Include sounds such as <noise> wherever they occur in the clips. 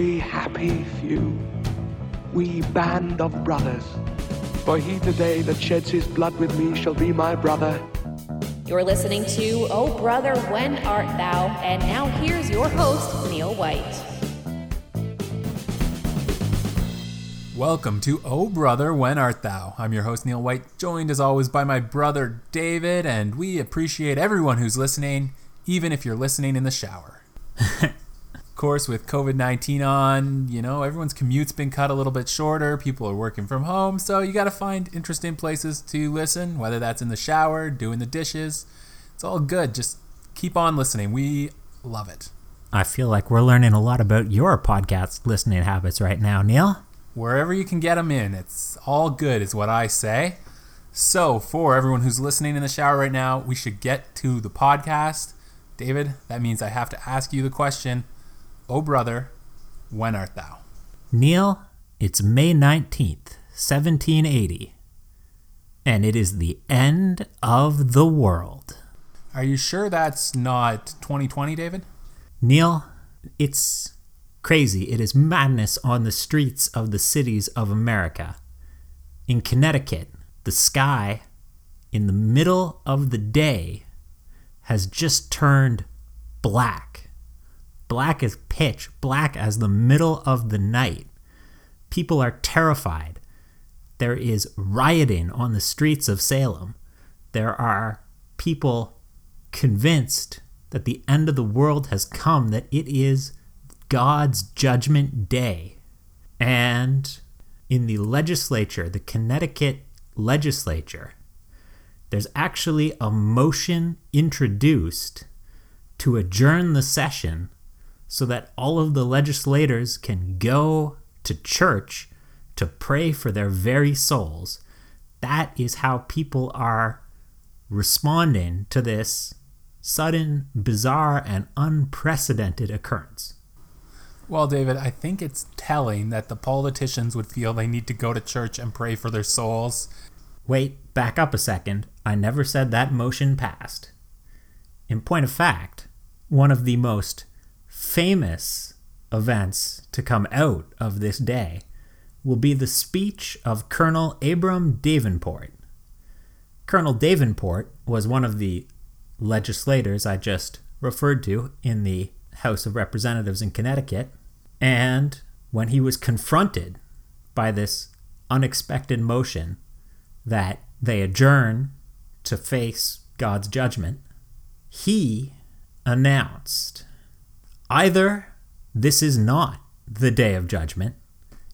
we happy few, we band of brothers. For he today that sheds his blood with me shall be my brother. You're listening to Oh Brother, When Art Thou? And now here's your host, Neil White. Welcome to Oh Brother, When Art Thou? I'm your host, Neil White, joined as always by my brother, David, and we appreciate everyone who's listening, even if you're listening in the shower. <laughs> course, with COVID 19 on, you know, everyone's commute's been cut a little bit shorter, people are working from home, so you gotta find interesting places to listen, whether that's in the shower, doing the dishes. It's all good. Just keep on listening. We love it. I feel like we're learning a lot about your podcast listening habits right now, Neil. wherever you can get them in. It's all good, is what I say. So, for everyone who's listening in the shower right now, we should get to the podcast. David, that means I have to ask you the question Oh, brother, when art thou? Neil, it's May 19th, 1780, and it is the end of the world. Are you sure that's not 2020, David? Neil, it's crazy. It is madness on the streets of the cities of America. In Connecticut, the sky in the middle of the day has just turned black. Black as pitch, black as the middle of the night. People are terrified. There is rioting on the streets of Salem. There are people convinced that the end of the world has come, that it is God's judgment day. And in the legislature, the Connecticut legislature, there's actually a motion introduced to adjourn the session so that all of the legislators can go to church to pray for their very souls. That is how people are responding to this sudden, bizarre, and unprecedented occurrence. Well, David, I think it's telling that the politicians would feel they need to go to church and pray for their souls. Wait, back up a second. I never said that motion passed. In point of fact, one of the most famous events to come out of this day will be the speech of Colonel Abram Davenport. Colonel Davenport was one of the legislators I just referred to in the House of Representatives in Connecticut, and when he was confronted by this unexpected motion that they adjourn to face God's judgment, he announced either this is not the day of judgment,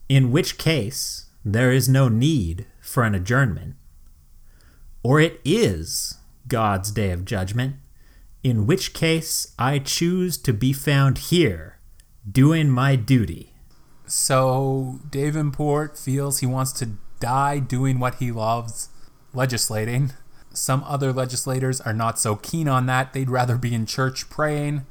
in which case there is no need for an adjournment, or it is God's day of judgment, in which case I choose to be found here doing my duty. So, Davenport feels he wants to die doing what he loves, legislating. Some other legislators are not so keen on that. They'd rather be in church praying.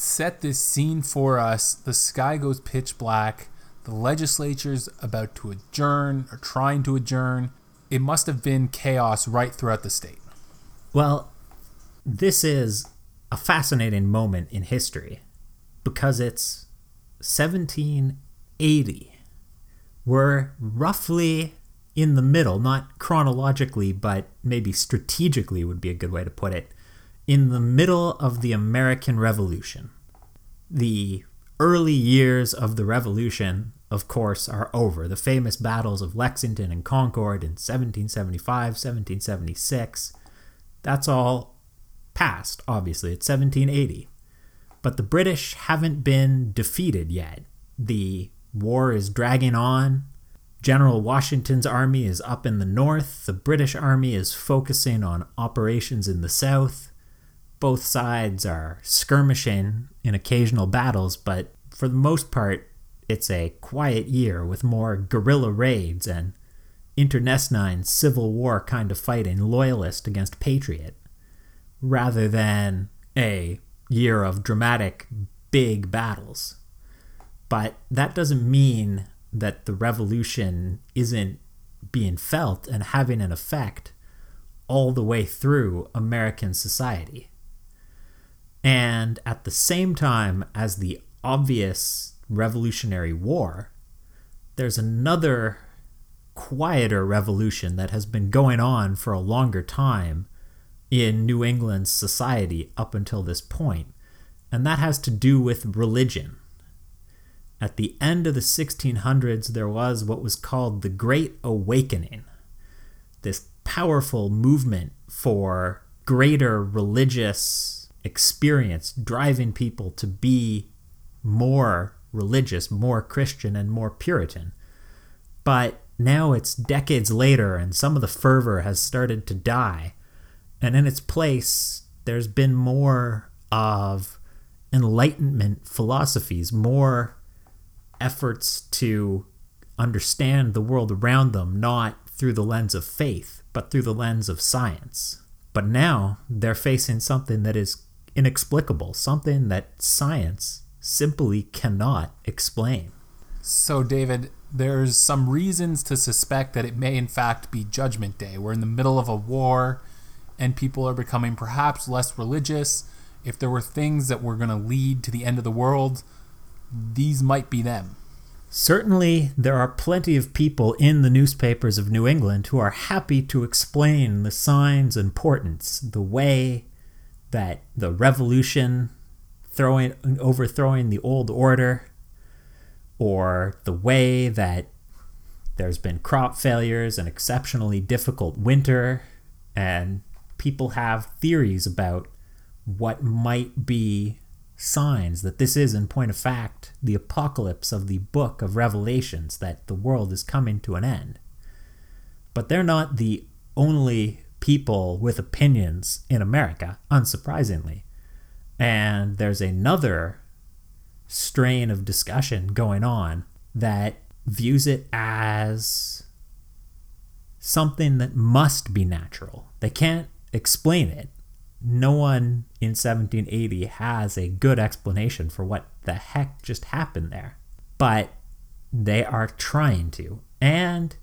Set this scene for us. The sky goes pitch black. The legislature's about to adjourn or trying to adjourn. It must have been chaos right throughout the state. Well, this is a fascinating moment in history because it's 1780. We're roughly in the middle, not chronologically, but maybe strategically would be a good way to put it, in the middle of the American Revolution. The early years of the Revolution, of course, are over. The famous battles of Lexington and Concord in 1775, 1776, that's all past, obviously. It's 1780. But the British haven't been defeated yet. The war is dragging on. General Washington's army is up in the north. The British army is focusing on operations in the south. Both sides are skirmishing in occasional battles, but for the most part, it's a quiet year with more guerrilla raids and internecine civil war kind of fighting, loyalist against patriot, rather than a year of dramatic big battles. But that doesn't mean that the revolution isn't being felt and having an effect all the way through American society. And at the same time as the obvious Revolutionary War, there's another quieter revolution that has been going on for a longer time in New England's society up until this point, and that has to do with religion. At the end of the 1600s, there was what was called the Great Awakening, this powerful movement for greater religious experience, driving people to be more religious, more Christian, and more Puritan. But now it's decades later, and some of the fervor has started to die. And in its place, there's been more of Enlightenment philosophies, more efforts to understand the world around them, not through the lens of faith, but through the lens of science. But now they're facing something that is inexplicable, something that science simply cannot explain. So, David, there's some reasons to suspect that it may, in fact, be Judgment Day. We're in the middle of a war, and people are becoming perhaps less religious. If there were things that were going to lead to the end of the world, these might be them. Certainly, there are plenty of people in the newspapers of New England who are happy to explain the signs and portents, the way that the revolution, throwing overthrowing the old order, or the way that there's been crop failures, an exceptionally difficult winter, and people have theories about what might be signs that this is, in point of fact, the apocalypse of the book of Revelations, that the world is coming to an end. But they're not the only people with opinions in America, unsurprisingly. And there's another strain of discussion going on that views it as something that must be natural. They can't explain it no one in 1780 has a good explanation for what the heck just happened there. But they are trying to. And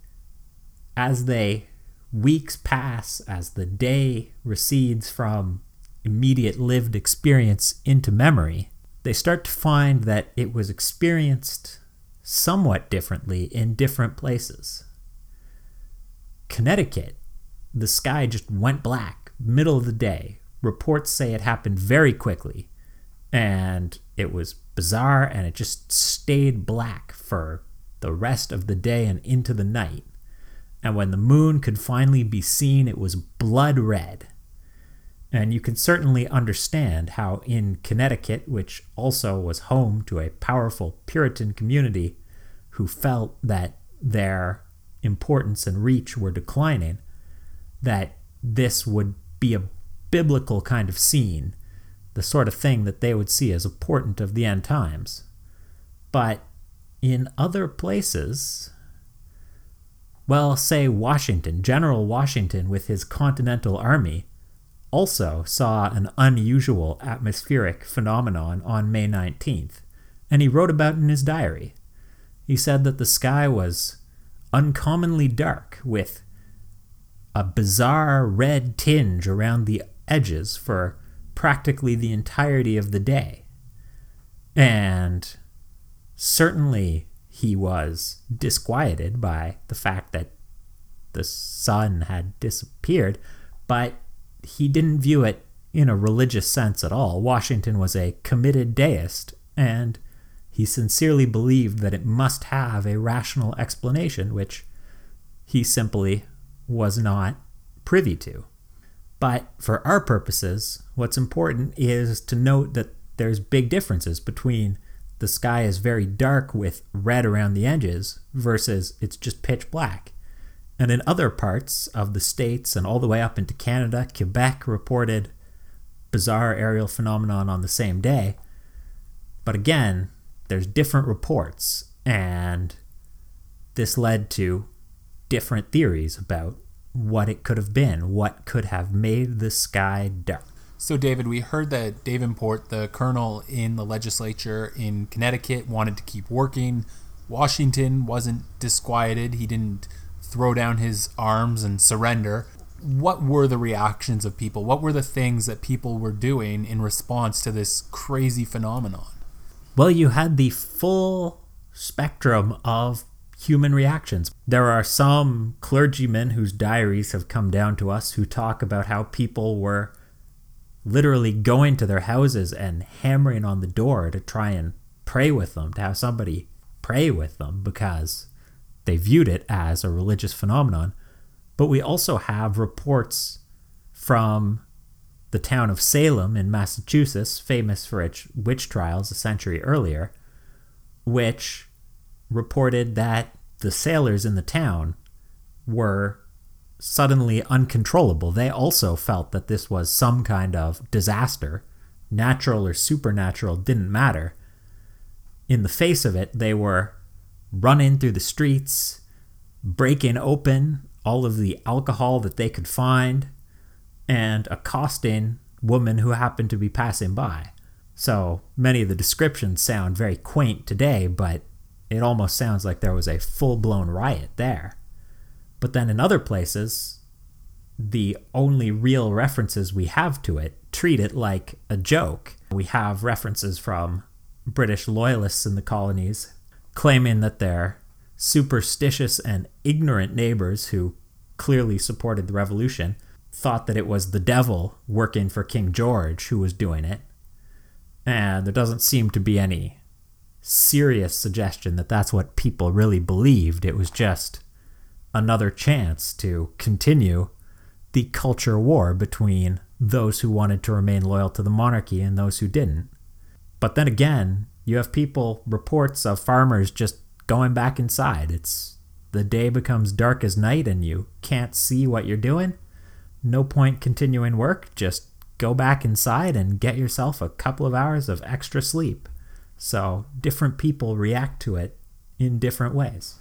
as they weeks pass, as the day recedes from immediate lived experience into memory, they start to find that it was experienced somewhat differently in different places. Connecticut, the sky just went black, middle of the day, reports say it happened very quickly and it was bizarre and it just stayed black for the rest of the day and into the night. And when the moon could finally be seen, it was blood red. And you can certainly understand how, in Connecticut, which also was home to a powerful Puritan community who felt that their importance and reach were declining, that this would be a biblical kind of scene, the sort of thing that they would see as important of the end times. But in other places, well, say Washington, General Washington with his Continental Army, also saw an unusual atmospheric phenomenon on May 19th, and he wrote about it in his diary. He said that the sky was uncommonly dark, with a bizarre red tinge around the edges for practically the entirety of the day. And certainly he was disquieted by the fact that the sun had disappeared, but he didn't view it in a religious sense at all. Washington was a committed deist, and he sincerely believed that it must have a rational explanation, which he simply was not privy to. But for our purposes, what's important is to note that there's big differences between the sky is very dark with red around the edges versus it's just pitch black. And in other parts of the states and all the way up into Canada, Quebec reported bizarre aerial phenomenon on the same day. But again, there's different reports and this led to different theories about what it could have been, what could have made the sky dark. So, David, we heard that Davenport, the colonel in the legislature in Connecticut, wanted to keep working. Washington wasn't disquieted. He didn't throw down his arms and surrender. What were the reactions of people? What were the things that people were doing in response to this crazy phenomenon? Well, you had the full spectrum of human reactions. There are some clergymen whose diaries have come down to us who talk about how people were literally going to their houses and hammering on the door to try and pray with them, to have somebody pray with them because they viewed it as a religious phenomenon. But we also have reports from the town of Salem in Massachusetts, famous for its witch trials a century earlier, which reported that the sailors in the town were suddenly uncontrollable. They also felt that this was some kind of disaster, natural or supernatural, didn't matter. In the face of it, they were running through the streets, breaking open all of the alcohol that they could find, and accosting women who happened to be passing by. So many of the descriptions sound very quaint today, but it almost sounds like there was a full blown riot there. But then in other places, the only real references we have to it treat it like a joke. We have references from British loyalists in the colonies claiming that their superstitious and ignorant neighbors who clearly supported the revolution thought that it was the devil working for King George who was doing it. And there doesn't seem to be any serious suggestion that that's what people really believed. It was just another chance to continue the culture war between those who wanted to remain loyal to the monarchy and those who didn't. But then again, you have people, reports of farmers just going back inside. It's the day becomes dark as night and you can't see what you're doing. No point continuing work, just go back inside and get yourself a couple of hours of extra sleep. So different people react to it in different ways.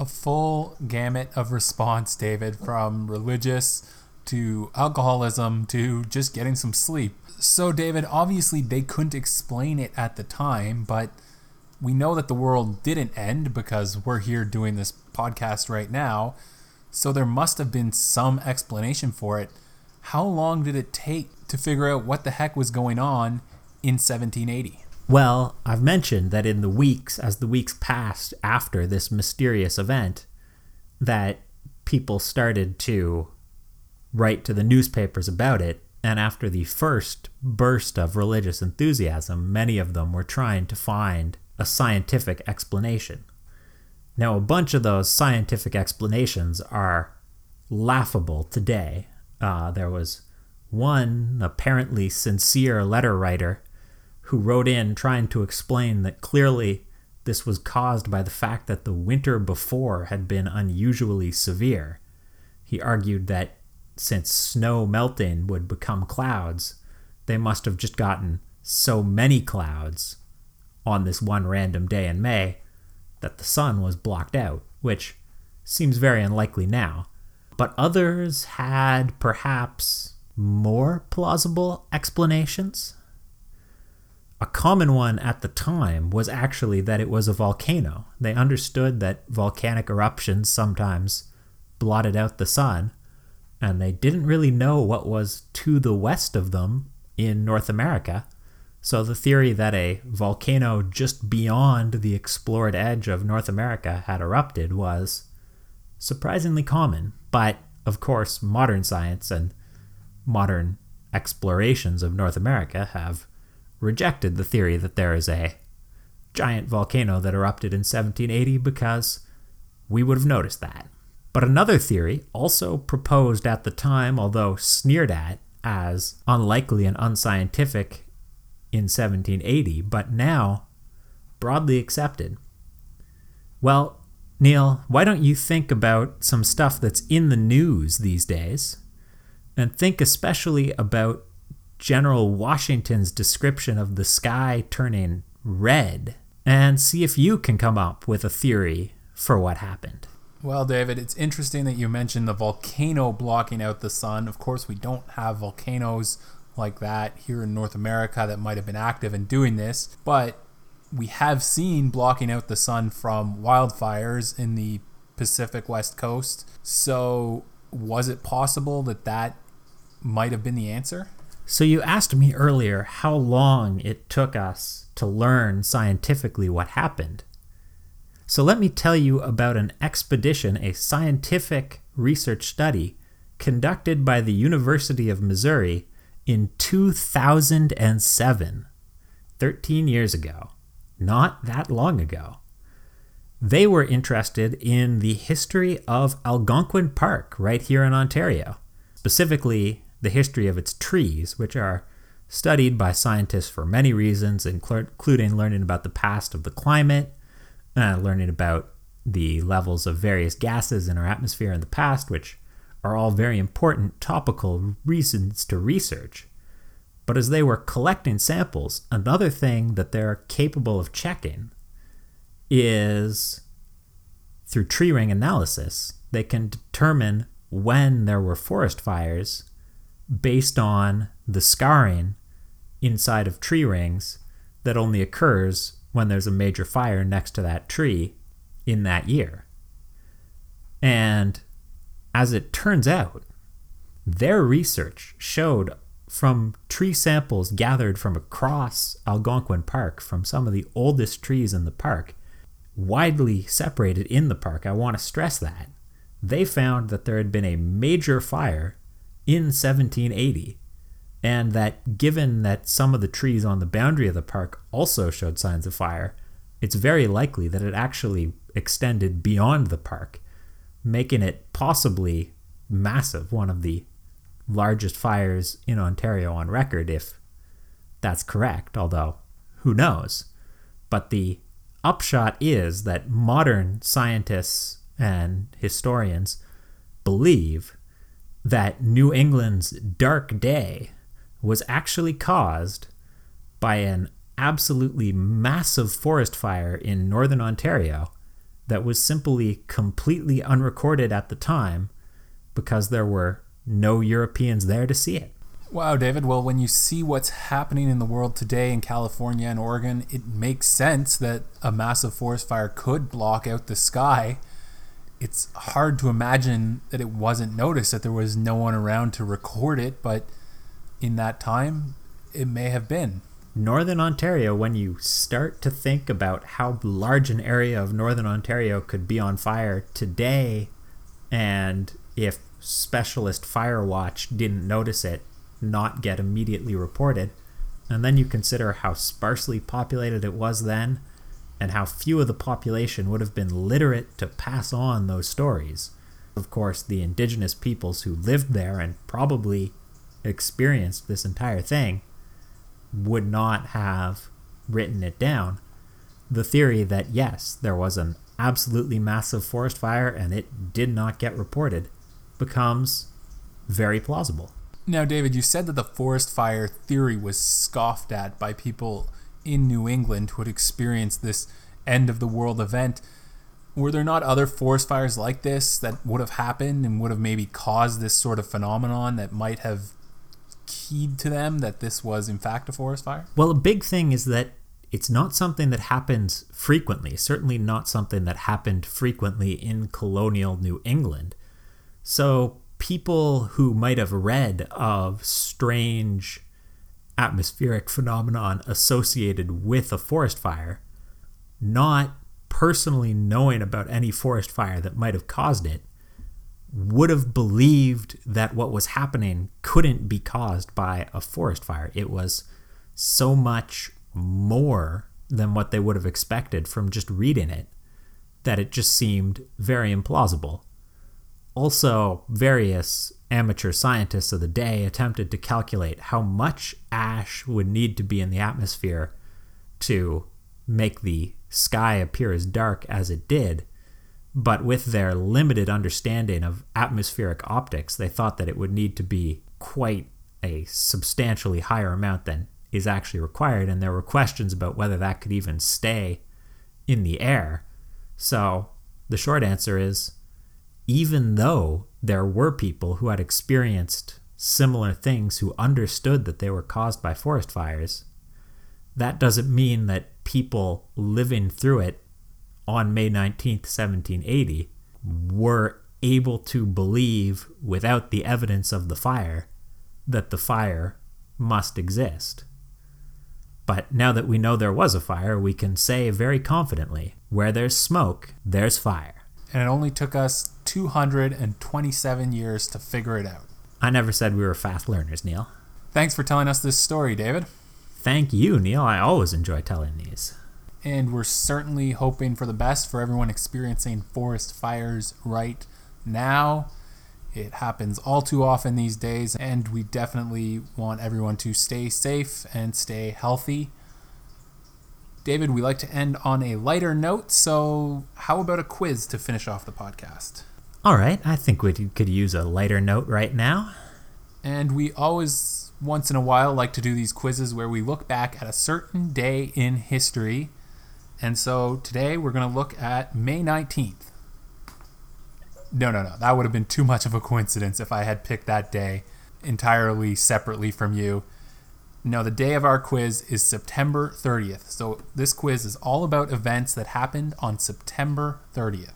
A full gamut of response, David, from religious to alcoholism to just getting some sleep. So, David, obviously they couldn't explain it at the time, but we know that the world didn't end because we're here doing this podcast right now. So, there must have been some explanation for it. How long did it take to figure out what the heck was going on in 1780? Well, I've mentioned that in the weeks, as the weeks passed after this mysterious event, that people started to write to the newspapers about it. And after the first burst of religious enthusiasm, many of them were trying to find a scientific explanation. Now, a bunch of those scientific explanations are laughable today. Uh, there was one apparently sincere letter writer who wrote in trying to explain that clearly this was caused by the fact that the winter before had been unusually severe. He argued that since snow melting would become clouds, they must have just gotten so many clouds on this one random day in May that the sun was blocked out, which seems very unlikely now. But others had perhaps more plausible explanations. A common one at the time was actually that it was a volcano. They understood that volcanic eruptions sometimes blotted out the sun, and they didn't really know what was to the west of them in North America. So the theory that a volcano just beyond the explored edge of North America had erupted was surprisingly common. But of course, modern science and modern explorations of North America have rejected the theory that there is a giant volcano that erupted in 1780 because we would have noticed that. But another theory, also proposed at the time, although sneered at as unlikely and unscientific in 1780, but now broadly accepted. Well, Neil, why don't you think about some stuff that's in the news these days? And think especially about General Washington's description of the sky turning red and see if you can come up with a theory for what happened. Well, David, it's interesting that you mentioned the volcano blocking out the sun. Of course, we don't have volcanoes like that here in North America that might have been active in doing this, but we have seen blocking out the sun from wildfires in the Pacific West Coast. So, was it possible that that might have been the answer? So, you asked me earlier how long it took us to learn scientifically what happened. So, let me tell you about an expedition, a scientific research study conducted by the University of Missouri in 2007, 13 years ago, not that long ago. They were interested in the history of Algonquin Park right here in Ontario, specifically the history of its trees, which are studied by scientists for many reasons, including learning about the past of the climate, uh, learning about the levels of various gases in our atmosphere in the past, which are all very important topical reasons to research. But as they were collecting samples, another thing that they're capable of checking is through tree ring analysis, they can determine when there were forest fires based on the scarring inside of tree rings that only occurs when there's a major fire next to that tree in that year. And as it turns out, their research showed from tree samples gathered from across Algonquin Park, from some of the oldest trees in the park, widely separated in the park, I want to stress that, they found that there had been a major fire in 1780, and that given that some of the trees on the boundary of the park also showed signs of fire, it's very likely that it actually extended beyond the park, making it possibly massive, one of the largest fires in Ontario on record, if that's correct, although who knows. But the upshot is that modern scientists and historians believe that New England's dark day was actually caused by an absolutely massive forest fire in northern Ontario that was simply completely unrecorded at the time because there were no Europeans there to see it. Wow, David. Well, when you see what's happening in the world today in California and Oregon, it makes sense that a massive forest fire could block out the sky. It's hard to imagine that it wasn't noticed, that there was no one around to record it, but in that time, it may have been. Northern Ontario, when you start to think about how large an area of Northern Ontario could be on fire today, and if specialist fire watch didn't notice it, not get immediately reported. And then you consider how sparsely populated it was then, and how few of the population would have been literate to pass on those stories. Of course, the indigenous peoples who lived there and probably experienced this entire thing would not have written it down. The theory that yes, there was an absolutely massive forest fire and it did not get reported becomes very plausible. Now, David, you said that the forest fire theory was scoffed at by people in New England who had experienced this end of the world event. Were there not other forest fires like this that would have happened and would have maybe caused this sort of phenomenon that might have keyed to them that this was in fact a forest fire? Well, a big thing is that it's not something that happens frequently, certainly not something that happened frequently in colonial New England. So people who might have read of strange atmospheric phenomenon associated with a forest fire, not personally knowing about any forest fire that might have caused it, would have believed that what was happening couldn't be caused by a forest fire. It was so much more than what they would have expected from just reading it that it just seemed very implausible. Also, various amateur scientists of the day attempted to calculate how much ash would need to be in the atmosphere to make the sky appear as dark as it did. But with their limited understanding of atmospheric optics, they thought that it would need to be quite a substantially higher amount than is actually required. And there were questions about whether that could even stay in the air. So the short answer is even though there were people who had experienced similar things who understood that they were caused by forest fires, that doesn't mean that people living through it on May 19th, 1780, were able to believe without the evidence of the fire that the fire must exist. But now that we know there was a fire, we can say very confidently where there's smoke, there's fire. And it only took us 227 years to figure it out. I never said we were fast learners, Neil. Thanks for telling us this story, David. Thank you, Neil. I always enjoy telling these. And we're certainly hoping for the best for everyone experiencing forest fires right now. It happens all too often these days, and we definitely want everyone to stay safe and stay healthy. David, we like to end on a lighter note, so how about a quiz to finish off the podcast? All right, I think we could use a lighter note right now. And we always, once in a while, like to do these quizzes where we look back at a certain day in history. And so today we're going to look at May 19th. No, no, no. That would have been too much of a coincidence if I had picked that day entirely separately from you. No, the day of our quiz is September 30th. So this quiz is all about events that happened on September 30th.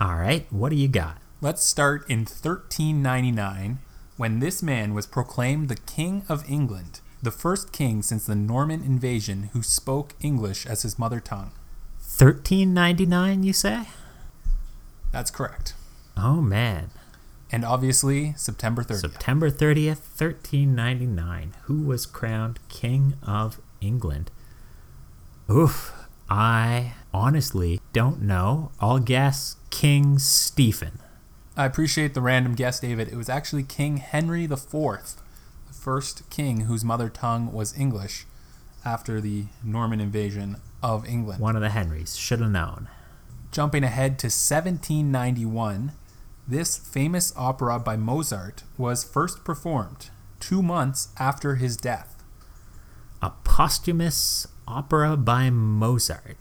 All right, what do you got? Let's start in 1399 when this man was proclaimed the King of England, the first king since the Norman invasion who spoke English as his mother tongue. 1399, you say? That's correct. Oh, man. And obviously, September 30th. September 30th, 1399. Who was crowned King of England? Oof. I honestly don't know. I'll guess King Stephen. I appreciate the random guess, David. It was actually King Henry IV, the first king whose mother tongue was English after the Norman invasion of England. One of the Henrys. Should have known. Jumping ahead to 1791, this famous opera by Mozart was first performed two months after his death. A posthumous opera by Mozart.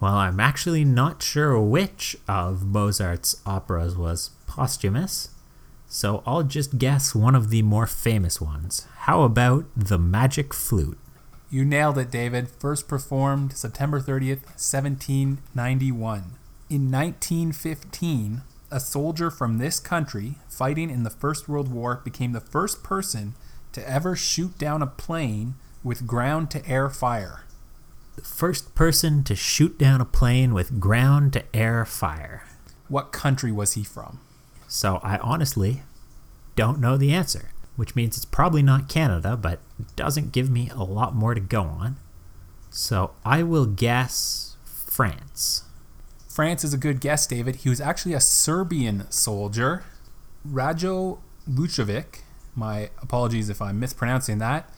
Well, I'm actually not sure which of Mozart's operas was posthumous, so I'll just guess one of the more famous ones. How about The Magic Flute? You nailed it, David. First performed September 30th, 1791. In 1915, a soldier from this country fighting in the First World War became the first person to ever shoot down a plane with ground to air fire. The first person to shoot down a plane with ground to air fire. What country was he from? So I honestly don't know the answer, which means it's probably not Canada, but doesn't give me a lot more to go on. So I will guess France. France is a good guess, David. He was actually a Serbian soldier. Rajo Lucevic, my apologies if I'm mispronouncing that,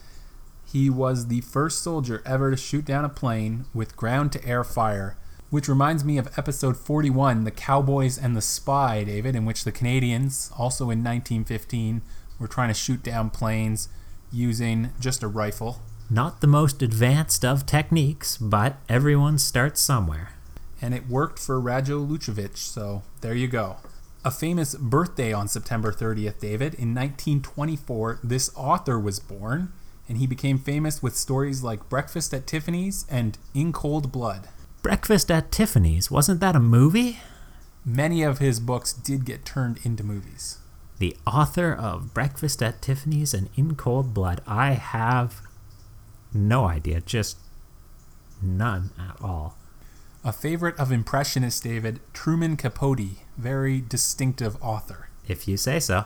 he was the first soldier ever to shoot down a plane with ground to air fire, which reminds me of episode 41, The Cowboys and the Spy, David, in which the Canadians, also in 1915, were trying to shoot down planes using just a rifle. Not the most advanced of techniques, but everyone starts somewhere. And it worked for Rajo Lucevic, so there you go. A famous birthday on September 30th, David. In 1924, this author was born and he became famous with stories like Breakfast at Tiffany's and In Cold Blood. Breakfast at Tiffany's, wasn't that a movie? Many of his books did get turned into movies. The author of Breakfast at Tiffany's and In Cold Blood. I have no idea, just none at all. A favorite of Impressionist David, Truman Capote, very distinctive author. If you say so.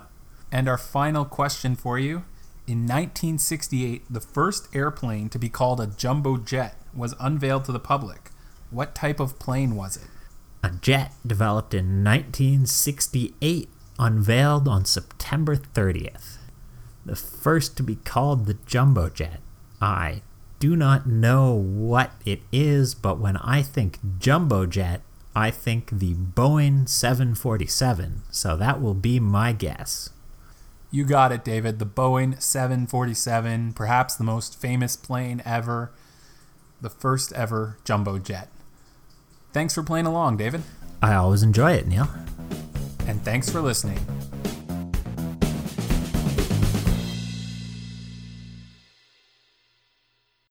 And our final question for you. In 1968, the first airplane to be called a jumbo jet was unveiled to the public. What type of plane was it? A jet developed in 1968, unveiled on September 30th. The first to be called the jumbo jet. I do not know what it is, but when I think jumbo jet, I think the Boeing 747. So that will be my guess. You got it, David. The Boeing 747, perhaps the most famous plane ever, the first ever jumbo jet. Thanks for playing along, David. I always enjoy it, Neil. And thanks for listening.